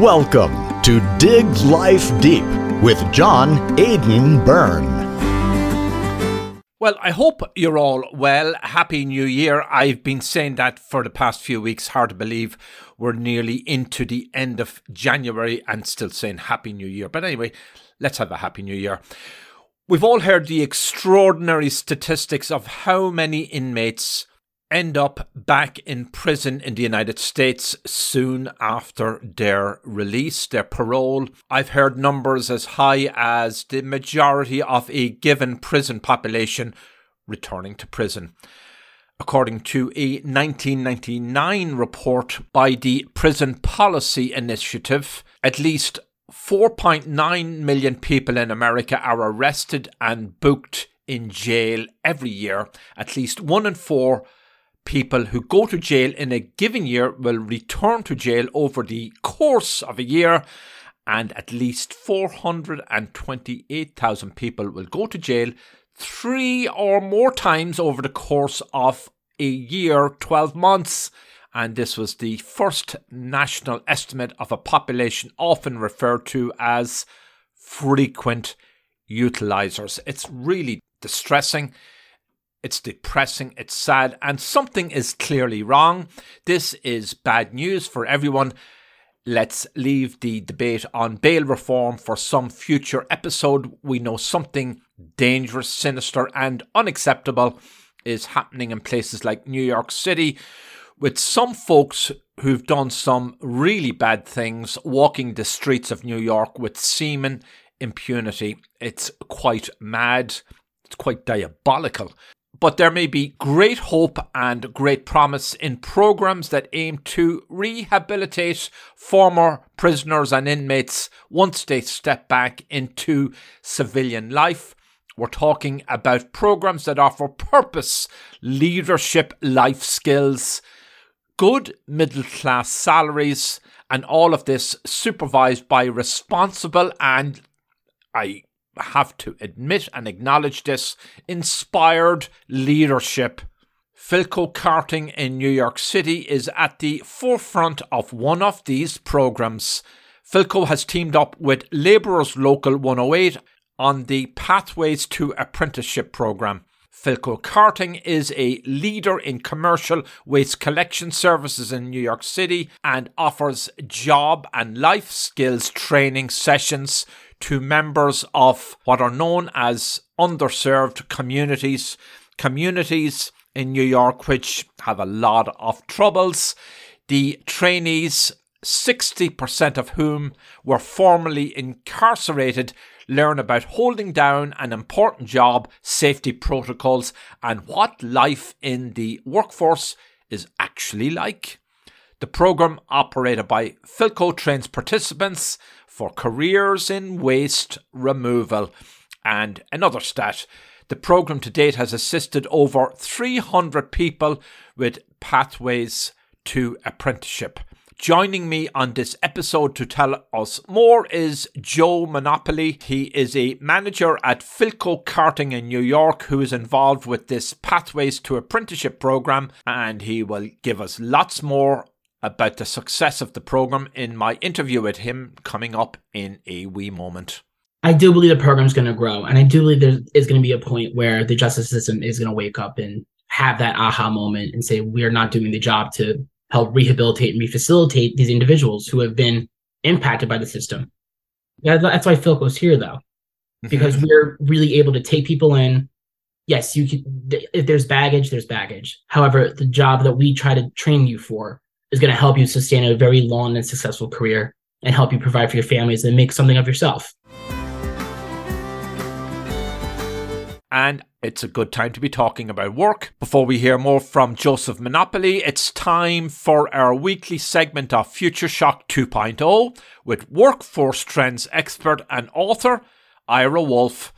Welcome to Dig Life Deep with John Aidan Byrne. Well, I hope you're all well. Happy New Year. I've been saying that for the past few weeks. Hard to believe we're nearly into the end of January and still saying Happy New Year. But anyway, let's have a Happy New Year. We've all heard the extraordinary statistics of how many inmates end up back in prison in the United States soon after their release, their parole. I've heard numbers as high as the majority of a given prison population returning to prison. According to a 1999 report by the Prison Policy Initiative, at least 4.9 million people in America are arrested and booked in jail every year. At least one in four people who go to jail in a given year will return to jail over the course of a year, and at least 428,000 people will go to jail three or more times over the course of a year, 12 months. And this was the first national estimate of a population often referred to as frequent utilizers. It's really distressing. It's depressing, it's sad, and something is clearly wrong. This is bad news for everyone. Let's leave the debate on bail reform for some future episode. We know something dangerous, sinister, and unacceptable is happening in places like New York City, with some folks who've done some really bad things walking the streets of New York with seeming impunity. It's quite mad. It's quite diabolical but there may be great hope and great promise in programs that aim to rehabilitate former prisoners and inmates once they step back into civilian life. We're talking about programs that offer purpose, leadership, life skills, good middle class salaries, and all of this supervised by responsible and I have to admit and acknowledge this inspired leadership. Filco Carting in New York City is at the forefront of one of these programs. Filco has teamed up with Labourers Local 108 on the Pathways to Apprenticeship program. Filco Carting is a leader in commercial waste collection services in New York City and offers job and life skills training sessions to members of what are known as underserved communities, communities in New York which have a lot of troubles. The trainees, 60% of whom were formerly incarcerated, learn about holding down an important job, safety protocols, and what life in the workforce is actually like. The program, operated by Filco, trains participants for careers in waste removal. And another stat the program to date has assisted over 300 people with pathways to apprenticeship. Joining me on this episode to tell us more is Joe Monopoly. He is a manager at Filco Carting in New York who is involved with this Pathways to Apprenticeship program, and he will give us lots more about the success of the program in my interview with him coming up in a wee moment. I do believe the program is going to grow, and I do believe there is going to be a point where the justice system is going to wake up and have that aha moment and say we are not doing the job to help rehabilitate and refacilitate these individuals who have been impacted by the system. Yeah, that's why Filco's here, though, mm-hmm. because we're really able to take people in. Yes, you can. If there's baggage, there's baggage. However, the job that we try to train you for is going to help you sustain a very long and successful career and help you provide for your families and make something of yourself. And it's a good time to be talking about work. Before we hear more from Joseph Monopoly, it's time for our weekly segment of Future Shock 2.0 with workforce trends expert and author Ira Wolfe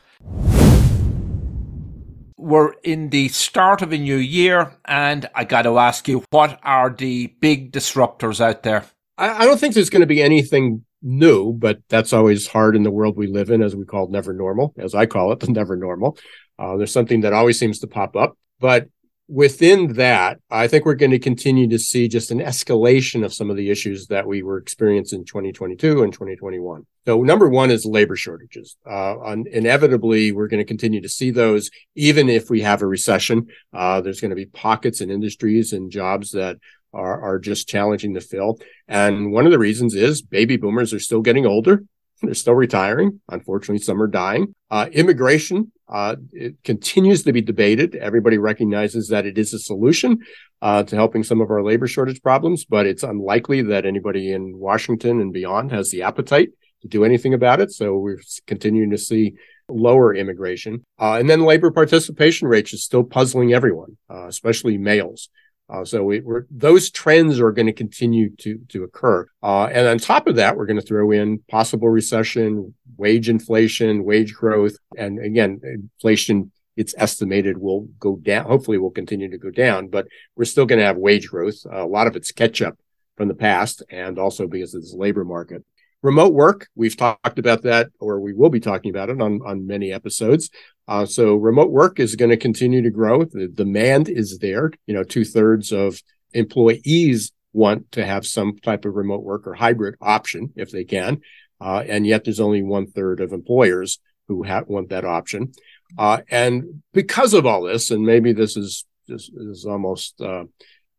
we're in the start of a new year, and I got to ask you, what are the big disruptors out there? I, I don't think there's going to be anything new, but that's always hard in the world we live in, as we call it, never normal, as I call it, the never normal. Uh, there's something that always seems to pop up. But within that, I think we're going to continue to see just an escalation of some of the issues that we were experiencing in 2022 and 2021. So number one is labor shortages. Uh, inevitably, we're going to continue to see those, even if we have a recession. Uh, there's going to be pockets and industries and jobs that are, are just challenging to fill. And one of the reasons is baby boomers are still getting older. They're still retiring. Unfortunately, some are dying. Uh, immigration uh, it continues to be debated. Everybody recognizes that it is a solution uh, to helping some of our labor shortage problems, but it's unlikely that anybody in Washington and beyond has the appetite to do anything about it. So we're continuing to see lower immigration. Uh, and then labor participation rates is still puzzling everyone, uh, especially males. Uh, so we, are those trends are going to continue to to occur. Uh, and on top of that, we're going to throw in possible recession, wage inflation, wage growth, and again, inflation. It's estimated will go down. Hopefully, will continue to go down, but we're still going to have wage growth. Uh, a lot of it's catch up from the past, and also because of this labor market. Remote work, we've talked about that, or we will be talking about it on, on many episodes. Uh, so remote work is going to continue to grow. The demand is there. You know, two thirds of employees want to have some type of remote work or hybrid option if they can. Uh, and yet there's only one third of employers who ha- want that option. Uh, and because of all this, and maybe this is this is almost uh,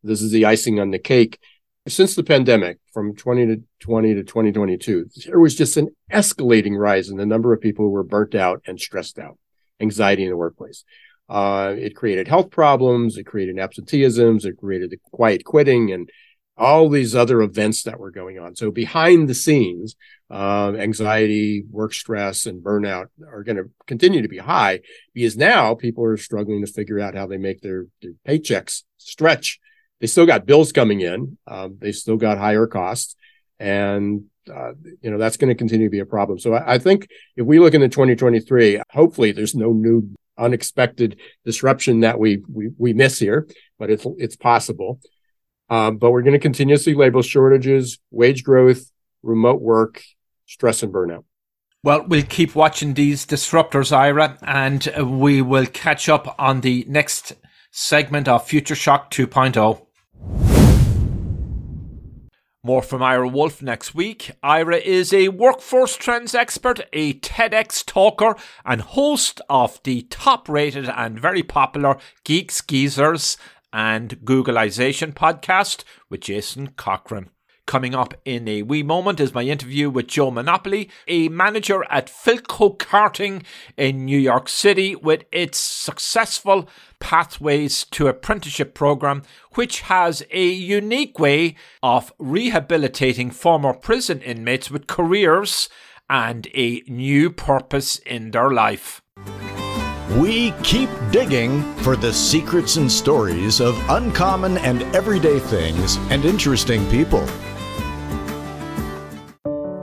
this is the icing on the cake since the pandemic from 2020 to 2022, there was just an escalating rise in the number of people who were burnt out and stressed out, anxiety in the workplace. Uh, it created health problems, it created absenteeisms, it created the quiet quitting, and all these other events that were going on. So behind the scenes, uh, anxiety, work stress, and burnout are going to continue to be high because now people are struggling to figure out how they make their, their paychecks stretch they still got bills coming in. Um, they still got higher costs, and uh, you know that's going to continue to be a problem. So I, I, think if we look into 2023, hopefully there's no new unexpected disruption that we we, we miss here, but it's it's possible. Um, but we're going to continuously label shortages, wage growth, remote work, stress, and burnout. Well, we'll keep watching these disruptors, Ira, and we will catch up on the next segment of Future Shock 2.0. More from Ira Wolfe next week. Ira is a workforce trends expert, a TEDx talker, and host of the top rated and very popular Geeks Geezers and Googlization podcast with Jason Cochran. Coming up in a wee moment is my interview with Joe Monopoly, a manager at Filco Carting in New York City, with its successful Pathways to Apprenticeship program, which has a unique way of rehabilitating former prison inmates with careers and a new purpose in their life. We keep digging for the secrets and stories of uncommon and everyday things and interesting people.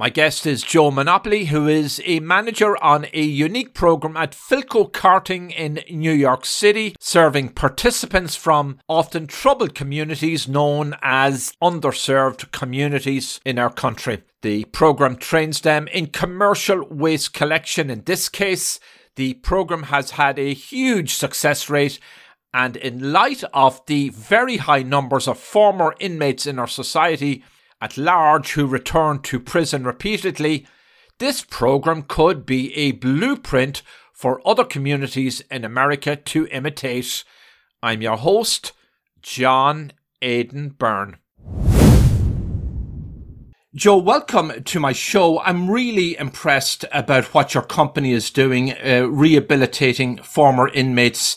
My guest is Joe Monopoly, who is a manager on a unique program at Filco Carting in New York City, serving participants from often troubled communities known as underserved communities in our country. The program trains them in commercial waste collection. In this case, the program has had a huge success rate and in light of the very high numbers of former inmates in our society, at large who return to prison repeatedly, this program could be a blueprint for other communities in America to imitate. I'm your host, John Aidan Byrne. Joe, welcome to my show. I'm really impressed about what your company is doing, uh, rehabilitating former inmates.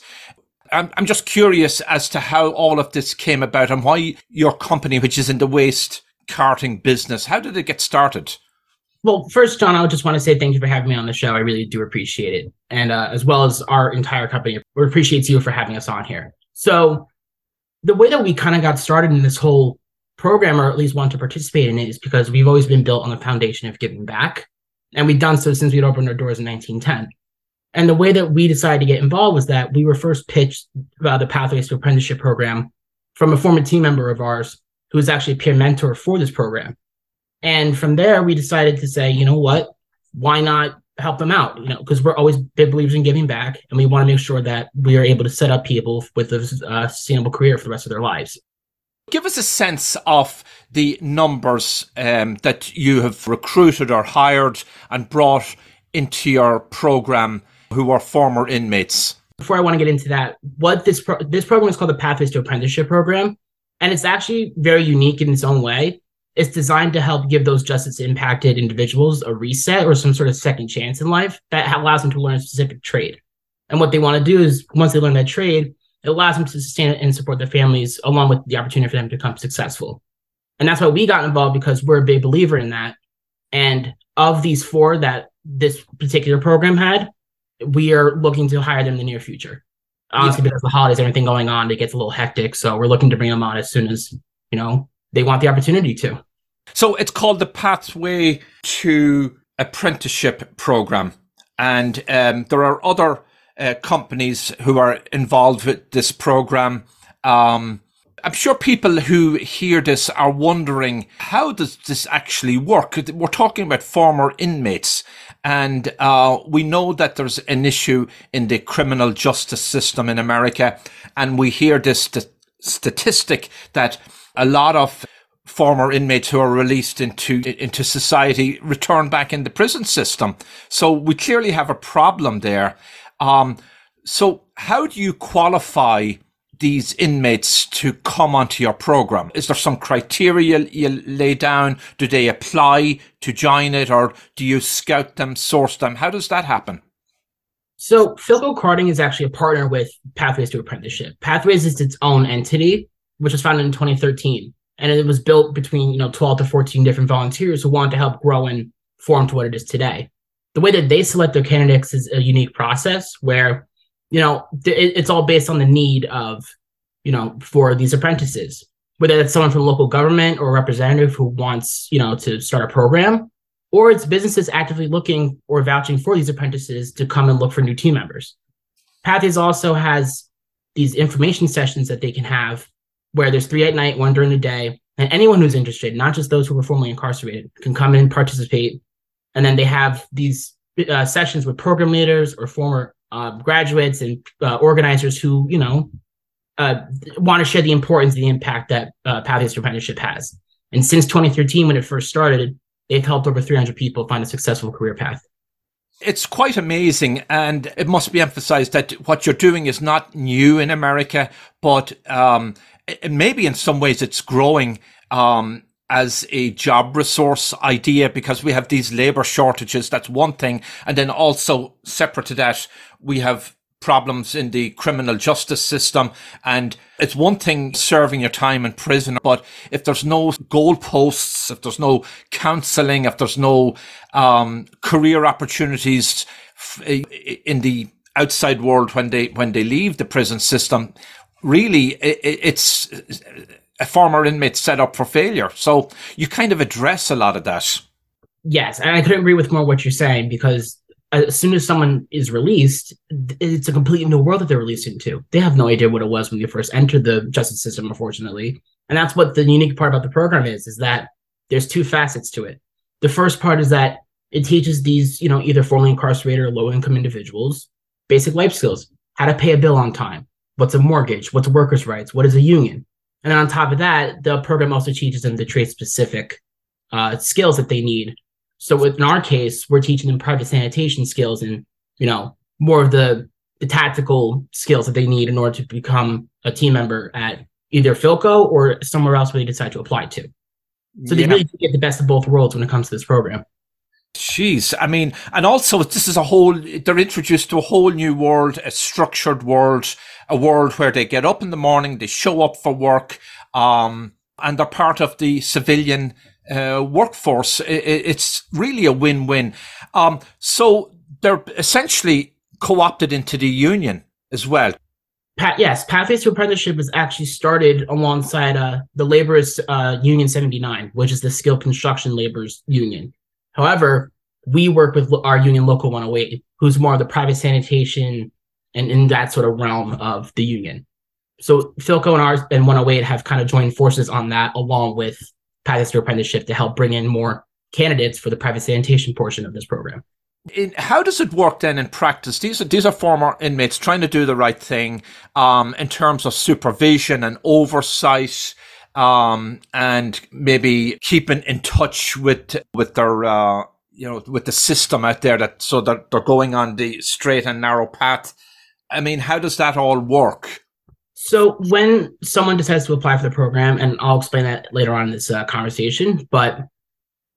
I'm, I'm just curious as to how all of this came about and why your company, which is in the waste karting business. How did it get started? Well, first, John, I just want to say thank you for having me on the show. I really do appreciate it. And uh, as well as our entire company, we appreciate you for having us on here. So, the way that we kind of got started in this whole program, or at least want to participate in it, is because we've always been built on the foundation of giving back. And we've done so since we'd opened our doors in 1910. And the way that we decided to get involved was that we were first pitched uh, the Pathways to Apprenticeship program from a former team member of ours who was actually a peer mentor for this program. And from there, we decided to say, you know what, why not help them out? You know, because we're always big believers in giving back, and we want to make sure that we are able to set up people with a uh, sustainable career for the rest of their lives. Give us a sense of the numbers um, that you have recruited or hired and brought into your program who are former inmates. Before I want to get into that, what this pro- this program is called the Pathways to Apprenticeship program, and it's actually very unique in its own way. It's designed to help give those justice impacted individuals a reset or some sort of second chance in life that allows them to learn a specific trade. And what they want to do is once they learn that trade, it allows them to sustain and support their families along with the opportunity for them to become successful. And that's why we got involved because we're a big believer in that. And of these four that this particular program had, we are looking to hire them in the near future. Yeah. because the holidays, everything going on, it gets a little hectic. So we're looking to bring them on as soon as, you know, they want the opportunity to. So it's called the Pathway to Apprenticeship Program. And um, there are other uh, companies who are involved with this program. Um, I'm sure people who hear this are wondering how does this actually work? We're talking about former inmates, and uh, we know that there's an issue in the criminal justice system in America, and we hear this st- statistic that a lot of former inmates who are released into into society return back in the prison system. So we clearly have a problem there. Um, so how do you qualify these inmates to come onto your program? Is there some criteria you lay down? Do they apply to join it or do you scout them, source them? How does that happen? So Filco Carting is actually a partner with Pathways to Apprenticeship. Pathways is its own entity, which was founded in 2013. And it was built between, you know, 12 to 14 different volunteers who wanted to help grow and form to what it is today. The way that they select their candidates is a unique process where you know, it's all based on the need of, you know, for these apprentices, whether it's someone from local government or a representative who wants, you know, to start a program, or it's businesses actively looking or vouching for these apprentices to come and look for new team members. Pathways also has these information sessions that they can have where there's three at night, one during the day, and anyone who's interested, not just those who were formerly incarcerated, can come in and participate. And then they have these uh, sessions with program leaders or former uh, graduates and uh, organizers who, you know, uh, want to share the importance and the impact that uh, Pathways to Apprenticeship has. And since 2013, when it first started, they've helped over 300 people find a successful career path. It's quite amazing, and it must be emphasized that what you're doing is not new in America, but um, maybe in some ways it's growing. Um, as a job resource idea because we have these labor shortages. That's one thing. And then also separate to that, we have problems in the criminal justice system. And it's one thing serving your time in prison, but if there's no goalposts, if there's no counseling, if there's no um, career opportunities in the outside world when they when they leave the prison system, really it's a former inmate set up for failure. So you kind of address a lot of that. Yes, and I couldn't agree with more what you're saying because as soon as someone is released, it's a completely new world that they're released into. They have no idea what it was when they first entered the justice system, unfortunately. And that's what the unique part about the program is, is that there's two facets to it. The first part is that it teaches these, you know, either formerly incarcerated or low income individuals basic life skills, how to pay a bill on time, what's a mortgage, what's workers' rights, what is a union, and then on top of that, the program also teaches them the trade specific uh, skills that they need. So in our case, we're teaching them private sanitation skills and you know more of the the tactical skills that they need in order to become a team member at either Filco or somewhere else where they decide to apply to. So they really get the best of both worlds when it comes to this program. Jeez, I mean, and also this is a whole, they're introduced to a whole new world, a structured world, a world where they get up in the morning, they show up for work, um, and they're part of the civilian uh, workforce. it's really a win-win. Um, so they're essentially co-opted into the union as well. Pat, yes, Pathways to Apprenticeship was actually started alongside uh, the Laborers uh, Union 79, which is the skilled construction laborers union. However, we work with our union Local 108, who's more of the private sanitation and in that sort of realm of the union. So Filco and ours and 108 have kind of joined forces on that, along with Pathways to Apprenticeship, to help bring in more candidates for the private sanitation portion of this program. In, how does it work then in practice? These are these are former inmates trying to do the right thing um, in terms of supervision and oversight, um, and maybe keeping in touch with with their uh, you know with the system out there that so that they're going on the straight and narrow path. I mean, how does that all work? So when someone decides to apply for the program, and I'll explain that later on in this uh, conversation, but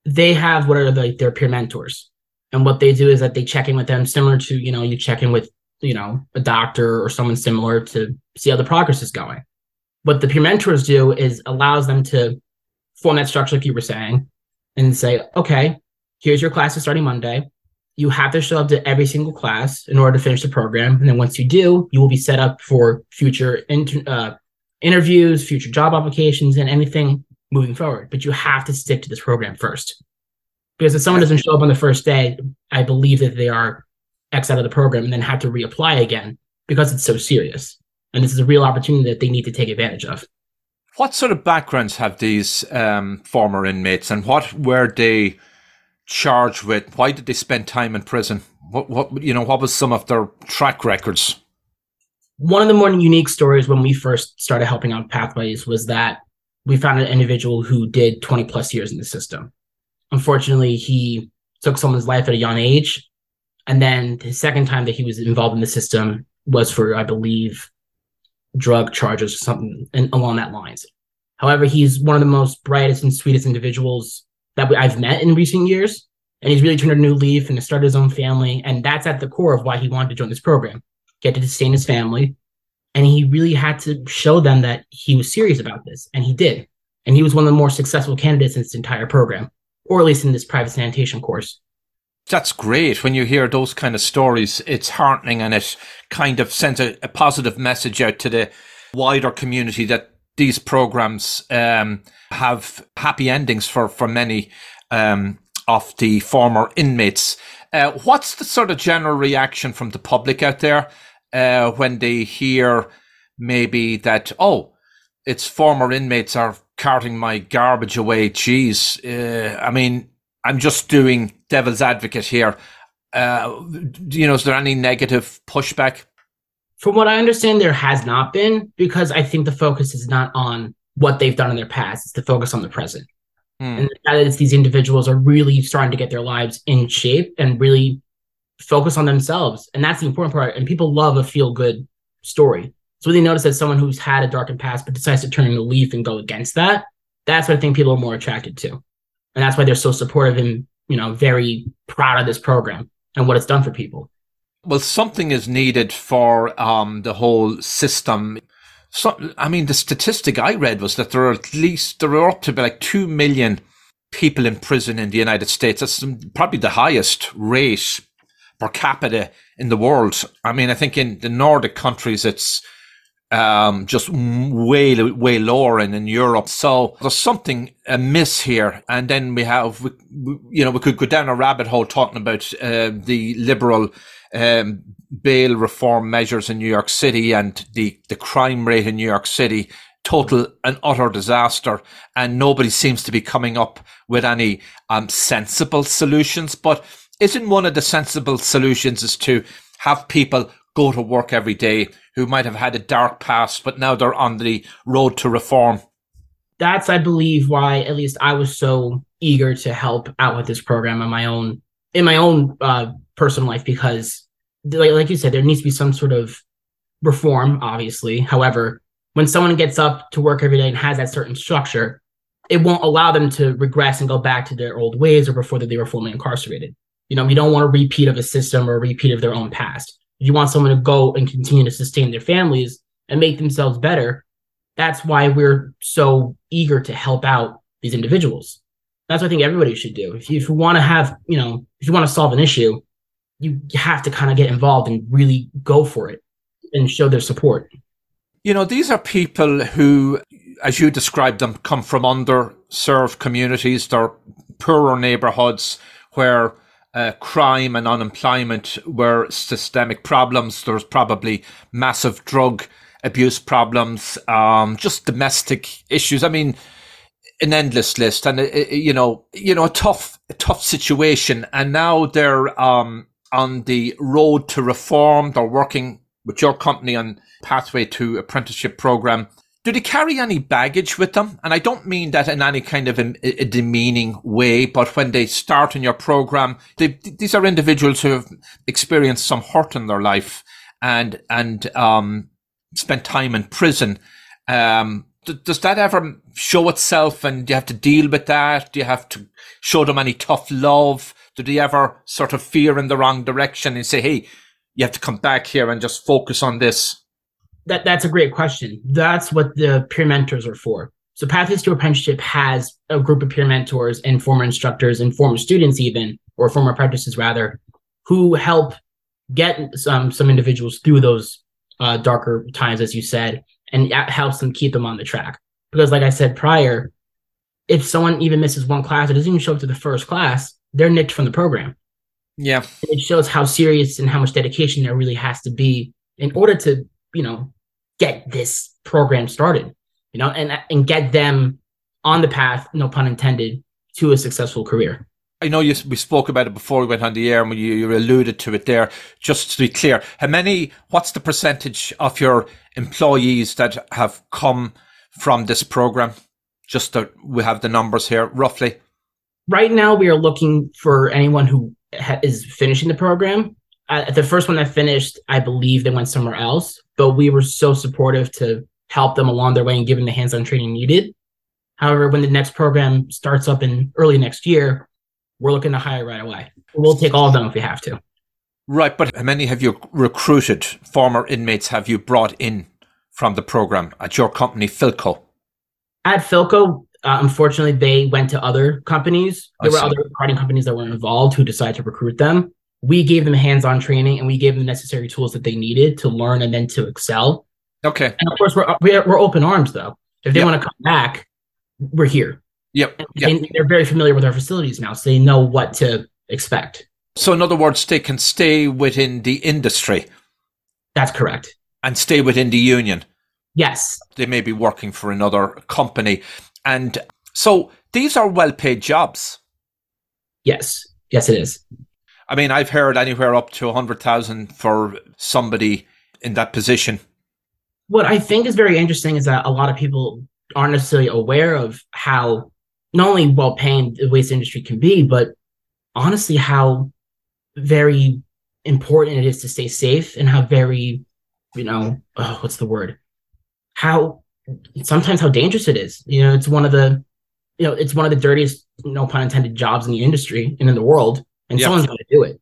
they have what are like their peer mentors and what they do is that they check in with them similar to you know you check in with you know a doctor or someone similar to see how the progress is going what the peer mentors do is allows them to form that structure like you were saying and say okay here's your class starting monday. You have to show up to every single class in order to finish the program. And then once you do you will be set up for future inter- uh, interviews future job applications and anything moving forward. But you have to stick to this program first. Because if someone doesn't show up on the first day, I believe that they are X out of the program and then have to reapply again because it's so serious. And this is a real opportunity that they need to take advantage of. What sort of backgrounds have these um, former inmates and what were they charged with? Why did they spend time in prison? What, what, you know, what was some of their track records? One of the more unique stories when we first started helping out Pathways was that we found an individual who did 20 plus years in the system unfortunately, he took someone's life at a young age. And then the second time that he was involved in the system was for, I believe, drug charges or something and along that lines. However, he's one of the most brightest and sweetest individuals that I've met in recent years. And he's really turned a new leaf and started his own family. And that's at the core of why he wanted to join this program, get to sustain his family. And he really had to show them that he was serious about this. And he did. And he was one of the more successful candidates in this entire program or at least in this private sanitation course. That's great. When you hear those kind of stories, it's heartening and it kind of sends a, a positive message out to the wider community that these programs um, have happy endings for, for many um, of the former inmates. Uh, what's the sort of general reaction from the public out there uh, when they hear maybe that, oh, it's former inmates are carting my garbage away. Jeez, uh, I mean, I'm just doing devil's advocate here. Uh, you know, is there any negative pushback? From what I understand, there has not been because I think the focus is not on what they've done in their past; it's the focus on the present. Hmm. And that is, these individuals are really starting to get their lives in shape and really focus on themselves, and that's the important part. And people love a feel-good story. So when they notice that someone who's had a darkened past but decides to turn the leaf and go against that, that's what I think people are more attracted to. And that's why they're so supportive and, you know, very proud of this program and what it's done for people. Well, something is needed for um, the whole system. So, I mean, the statistic I read was that there are at least, there are up to like 2 million people in prison in the United States. That's probably the highest rate per capita in the world. I mean, I think in the Nordic countries, it's um, just way way lower and in Europe. So there's something amiss here. And then we have, we, we, you know, we could go down a rabbit hole talking about uh, the liberal um, bail reform measures in New York City and the the crime rate in New York City. Total and utter disaster, and nobody seems to be coming up with any um, sensible solutions. But isn't one of the sensible solutions is to have people go to work every day who might have had a dark past, but now they're on the road to reform. That's, I believe, why at least I was so eager to help out with this program in my own in my own uh, personal life because, like, like you said, there needs to be some sort of reform. Obviously, however, when someone gets up to work every day and has that certain structure, it won't allow them to regress and go back to their old ways or before that they were formerly incarcerated. You know, we don't want a repeat of a system or a repeat of their own past you want someone to go and continue to sustain their families and make themselves better. That's why we're so eager to help out these individuals. That's what I think everybody should do. If you, if you want to have, you know, if you want to solve an issue, you have to kind of get involved and really go for it and show their support. You know, these are people who, as you described them, come from underserved communities. They're poorer neighborhoods where uh, crime and unemployment were systemic problems. There's probably massive drug abuse problems, um, just domestic issues. I mean, an endless list, and uh, uh, you know, you know, a tough, a tough situation. And now they're um, on the road to reform. They're working with your company on pathway to apprenticeship program do they carry any baggage with them? And I don't mean that in any kind of a, a demeaning way, but when they start in your program, they, these are individuals who have experienced some hurt in their life and and um, spent time in prison. Um, does that ever show itself, and do you have to deal with that? Do you have to show them any tough love? Do they ever sort of fear in the wrong direction and say, "Hey, you have to come back here and just focus on this"? That that's a great question. That's what the peer mentors are for. So Pathways to Apprenticeship has a group of peer mentors and former instructors and former students even, or former apprentices rather, who help get some some individuals through those uh, darker times, as you said, and that helps them keep them on the track. Because, like I said prior, if someone even misses one class or doesn't even show up to the first class, they're nicked from the program. Yeah, it shows how serious and how much dedication there really has to be in order to, you know, get this program started, you know, and and get them on the path, no pun intended, to a successful career. I know you, we spoke about it before we went on the air, and you, you alluded to it there. Just to be clear, how many? What's the percentage of your employees that have come from this program? Just that we have the numbers here, roughly. Right now, we are looking for anyone who ha- is finishing the program uh, the first one that finished, I believe they went somewhere else, but we were so supportive to help them along their way and give them the hands-on training needed. However, when the next program starts up in early next year, we're looking to hire right away. We'll take all of them if we have to. Right, but how many have you recruited? Former inmates have you brought in from the program at your company, Filco? At Filco, uh, unfortunately, they went to other companies. There I were see. other recruiting companies that were involved who decided to recruit them we gave them hands-on training and we gave them the necessary tools that they needed to learn and then to excel. Okay. And of course, we're we're, open arms though. If they yep. want to come back, we're here. Yep. yep. they're very familiar with our facilities now, so they know what to expect. So, in other words, they can stay within the industry. That's correct. And stay within the union. Yes. They may be working for another company. And so these are well paid jobs. Yes. Yes, it is. I mean, I've heard anywhere up to a hundred thousand for somebody in that position. What I think is very interesting is that a lot of people aren't necessarily aware of how not only well paying the waste industry can be, but honestly how very important it is to stay safe and how very, you know, oh, what's the word? How sometimes how dangerous it is. You know, it's one of the, you know, it's one of the dirtiest, no pun intended, jobs in the industry and in the world and someone's going to do it.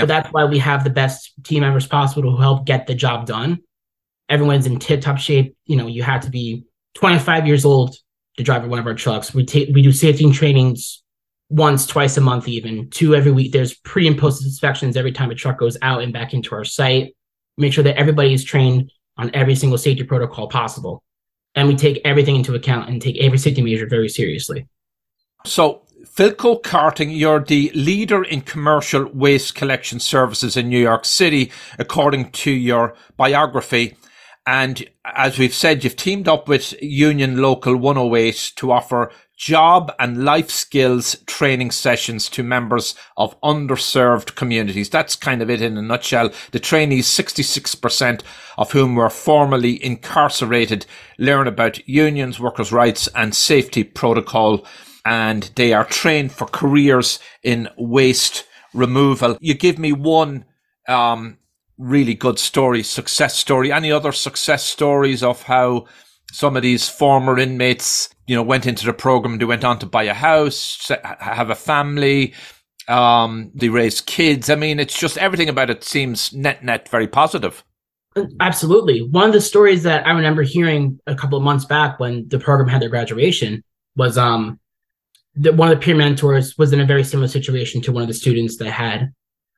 So that's why we have the best team members possible who help get the job done. Everyone's in tip top shape. You know, you have to be 25 years old to drive one of our trucks. We take we do safety trainings once, twice a month, even two every week. There's pre and post inspections every time a truck goes out and back into our site. Make sure that everybody is trained on every single safety protocol possible. And we take everything into account and take every safety measure very seriously. So Filco Carting, you're the leader in commercial waste collection services in New York City, according to your biography. And as we've said, you've teamed up with Union Local 108 to offer job and life skills training sessions to members of underserved communities. That's kind of it in a nutshell. The trainees, 66% of whom were formerly incarcerated, learn about unions, workers' rights and safety protocol and they are trained for careers in waste removal. You give me one um, really good story, success story. Any other success stories of how some of these former inmates, you know, went into the program, they went on to buy a house, have a family, um, they raised kids. I mean, it's just everything about it seems net net very positive. Absolutely. One of the stories that I remember hearing a couple of months back when the program had their graduation was um the, one of the peer mentors was in a very similar situation to one of the students that had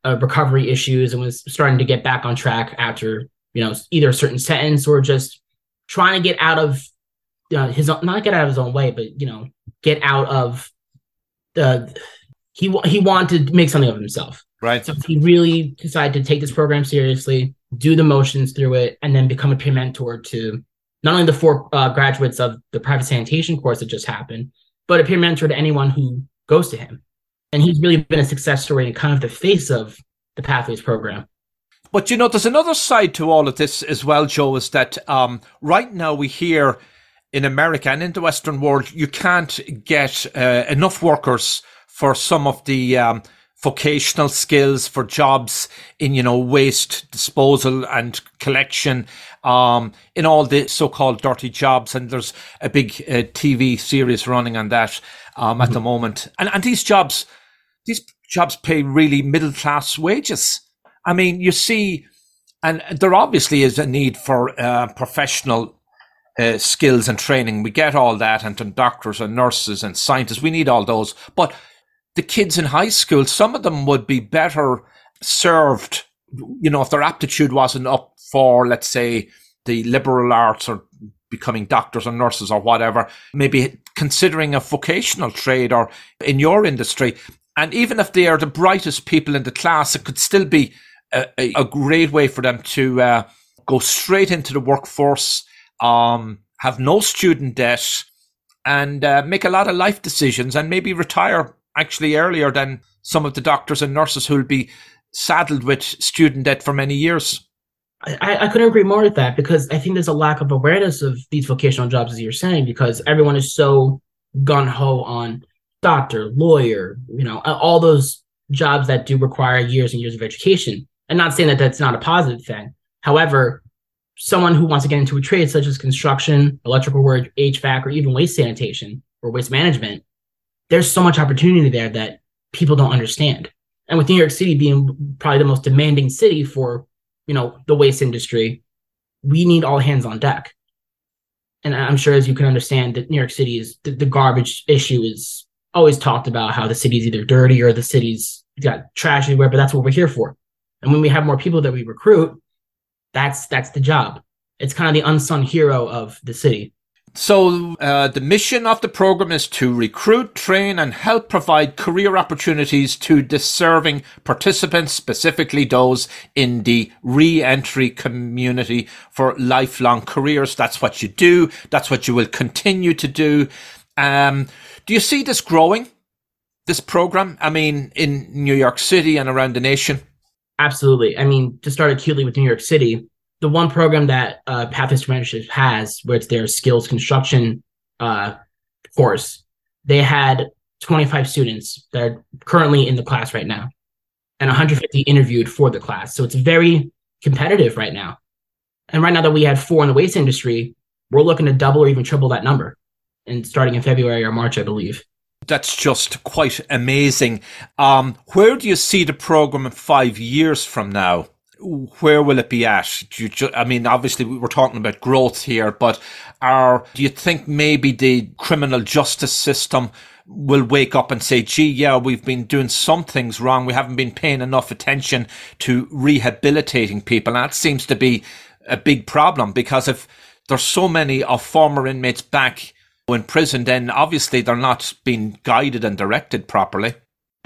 uh, recovery issues and was starting to get back on track after you know either a certain sentence or just trying to get out of uh, his not get out of his own way, but you know get out of the he he wanted to make something of himself. Right. So he really decided to take this program seriously, do the motions through it, and then become a peer mentor to not only the four uh, graduates of the private sanitation course that just happened, but a peer mentor to anyone who goes to him. And he's really been a success story and kind of the face of the Pathways program. But you know, there's another side to all of this as well, Joe, is that um, right now we hear in America and in the Western world, you can't get uh, enough workers for some of the um, vocational skills for jobs in, you know, waste disposal and collection, um, in all the so-called dirty jobs. And there's a big uh, TV series running on that, um, at mm-hmm. the moment. And, and these jobs, these jobs pay really middle class wages. I mean, you see, and there obviously is a need for uh, professional uh, skills and training. We get all that, and, and doctors and nurses and scientists, we need all those. But the kids in high school, some of them would be better served, you know, if their aptitude wasn't up for, let's say, the liberal arts or becoming doctors or nurses or whatever, maybe considering a vocational trade or in your industry. And even if they are the brightest people in the class, it could still be a, a, great way for them to uh, go straight into the workforce, um, have no student debt, and uh, make a lot of life decisions and maybe retire actually earlier than some of the doctors and nurses who'll be saddled with student debt for many years. I, I couldn't agree more with that because I think there's a lack of awareness of these vocational jobs, as you're saying, because everyone is so gun ho on doctor, lawyer, you know, all those jobs that do require years and years of education. And not saying that that's not a positive thing. However, someone who wants to get into a trade such as construction, electrical work, HVAC, or even waste sanitation or waste management, there's so much opportunity there that people don't understand. And with New York City being probably the most demanding city for, you know, the waste industry, we need all hands on deck. And I'm sure as you can understand that New York City is the, the garbage issue is always talked about how the city's either dirty or the city's got trash everywhere, but that's what we're here for. And when we have more people that we recruit, that's that's the job. It's kind of the unsung hero of the city. So, uh, the mission of the program is to recruit, train, and help provide career opportunities to deserving participants, specifically those in the re-entry community for lifelong careers. That's what you do. That's what you will continue to do. Um, do you see this growing? This program? I mean, in New York City and around the nation? Absolutely. I mean, to start acutely with New York City, the one program that uh, Pathways to Mentorship has, where it's their skills construction uh, course, they had 25 students that are currently in the class right now, and 150 interviewed for the class. So it's very competitive right now. And right now that we had four in the waste industry, we're looking to double or even triple that number, and starting in February or March, I believe. That's just quite amazing. Um, where do you see the program five years from now? Where will it be at? You, I mean, obviously we're talking about growth here, but are do you think maybe the criminal justice system will wake up and say, "Gee, yeah, we've been doing some things wrong. We haven't been paying enough attention to rehabilitating people." And that seems to be a big problem because if there's so many of former inmates back in prison, then obviously they're not being guided and directed properly.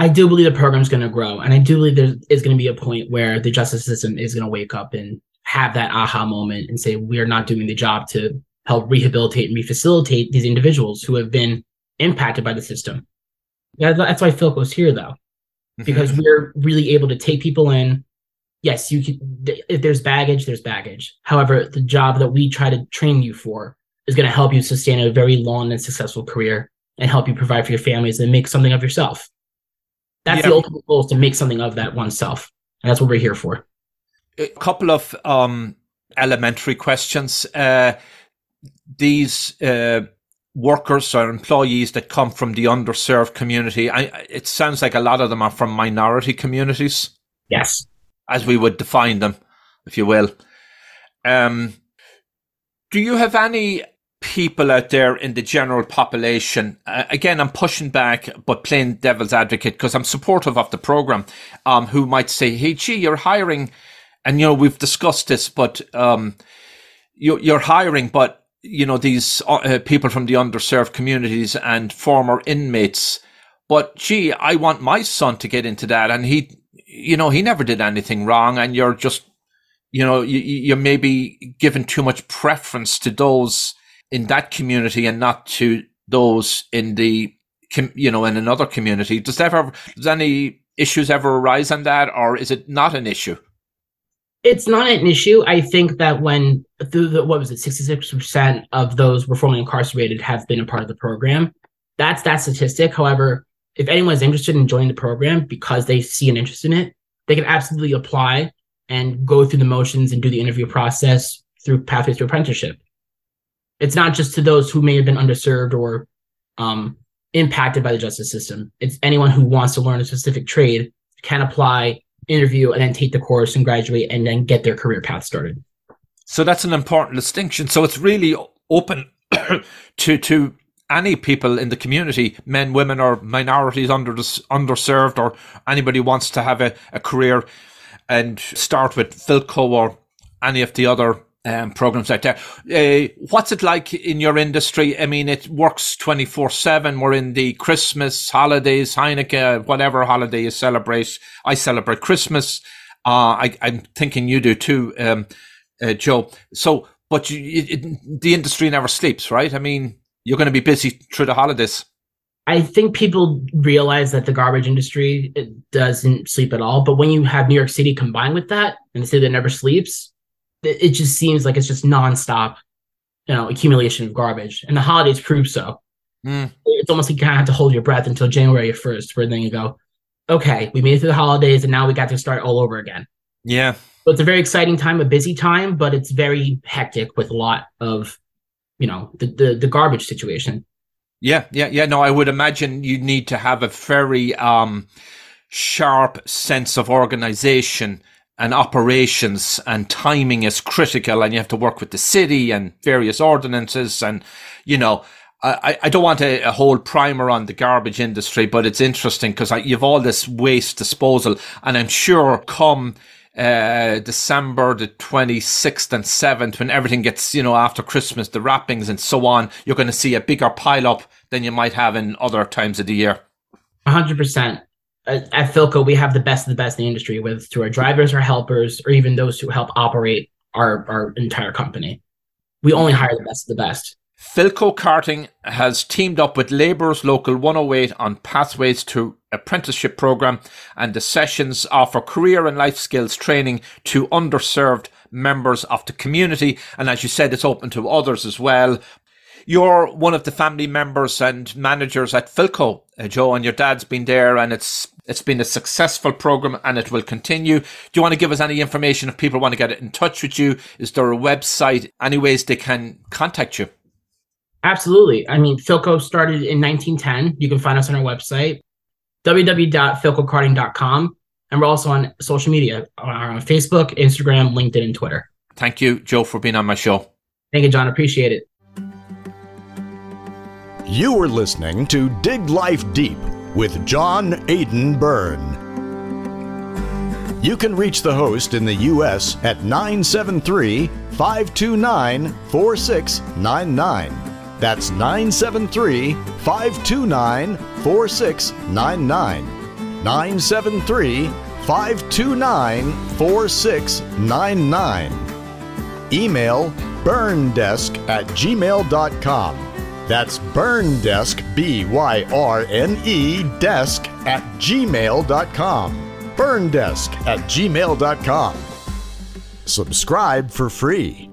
I do believe the program's going to grow, and I do believe there is going to be a point where the justice system is going to wake up and have that aha moment and say we are not doing the job to help rehabilitate and refacilitate these individuals who have been impacted by the system. Yeah, that's why Filco's here, though, mm-hmm. because we're really able to take people in. Yes, you can. If there's baggage, there's baggage. However, the job that we try to train you for is going to help you sustain a very long and successful career and help you provide for your families and make something of yourself. That's yeah. the ultimate goal is to make something of that oneself. And that's what we're here for. A couple of um, elementary questions. Uh, these uh, workers or employees that come from the underserved community, I, it sounds like a lot of them are from minority communities. Yes. As we would define them, if you will. Um, do you have any people out there in the general population, uh, again, I'm pushing back, but playing devil's advocate because I'm supportive of the program, um, who might say, "Hey, gee, you're hiring," and you know we've discussed this, but um, you, you're hiring, but you know these uh, people from the underserved communities and former inmates. But gee, I want my son to get into that, and he, you know, he never did anything wrong, and you're just, you know, you, you're maybe giving too much preference to those in that community and not to those in the you know in another community. Does that ever does any issues ever arise on that or is it not an issue? It's not an issue. I think that when through the what was it 66% of those were formerly incarcerated have been a part of the program. That's that statistic. However if anyone is interested in joining the program because they see an interest in it they can absolutely apply and go through the motions and do the interview process through pathways to apprenticeship it's not just to those who may have been underserved or um, impacted by the justice system. It's anyone who wants to learn a specific trade can apply, interview, and then take the course and graduate and then get their career path started. So that's an important distinction. So it's really open to to any people in the community, men, women, or minorities under underserved, or anybody wants to have a, a career and start with Filco or any of the other um, programs out there. Uh, what's it like in your industry? I mean, it works 24 7. We're in the Christmas holidays, Hanukkah, whatever holiday you celebrate. I celebrate Christmas. Uh, I, am thinking you do too, um, uh, Joe. So, but you, it, the industry never sleeps, right? I mean, you're going to be busy through the holidays. I think people realize that the garbage industry doesn't sleep at all. But when you have New York City combined with that and the city that never sleeps, it just seems like it's just nonstop, you know, accumulation of garbage. And the holidays prove so. Mm. It's almost like you kind of have to hold your breath until January 1st, where then you go, okay, we made it through the holidays and now we got to start all over again. Yeah. So it's a very exciting time, a busy time, but it's very hectic with a lot of, you know, the, the, the garbage situation. Yeah, yeah, yeah. No, I would imagine you need to have a very um, sharp sense of organization and operations and timing is critical and you have to work with the city and various ordinances and you know I, I don't want a, a whole primer on the garbage industry, but it's interesting because you've all this waste disposal, and I'm sure come uh, December the 26th and 7th, when everything gets, you know, after Christmas, the wrappings and so on, you're going to see a bigger pile up than you might have in other times of the year. 100% at Filco, we have the best of the best in the industry, whether to our drivers our helpers, or even those who help operate our, our entire company. We only hire the best of the best. Filco Carting has teamed up with Labourers Local 108 on Pathways to Apprenticeship Program, and the sessions offer career and life skills training to underserved members of the community. And as you said, it's open to others as well. You're one of the family members and managers at Filco, uh, Joe, and your dad's been there, and it's it's been a successful program, and it will continue. Do you want to give us any information if people want to get in touch with you? Is there a website? Any ways they can contact you? Absolutely. I mean, Filco started in 1910. You can find us on our website, www.filcocarting.com. And we're also on social media on Facebook, Instagram, LinkedIn, and Twitter. Thank you, Joe, for being on my show. Thank you, John. Appreciate it. You are listening to Dig Life Deep with John Aidan Byrne. You can reach the host in the U.S. at 973 529 4699. That's 973 529 4699. 973 529 4699. Email byrnedesk at gmail.com. That's byrnedesk, B Y R N E, desk at gmail.com. Byrnedesk at gmail.com. Subscribe for free.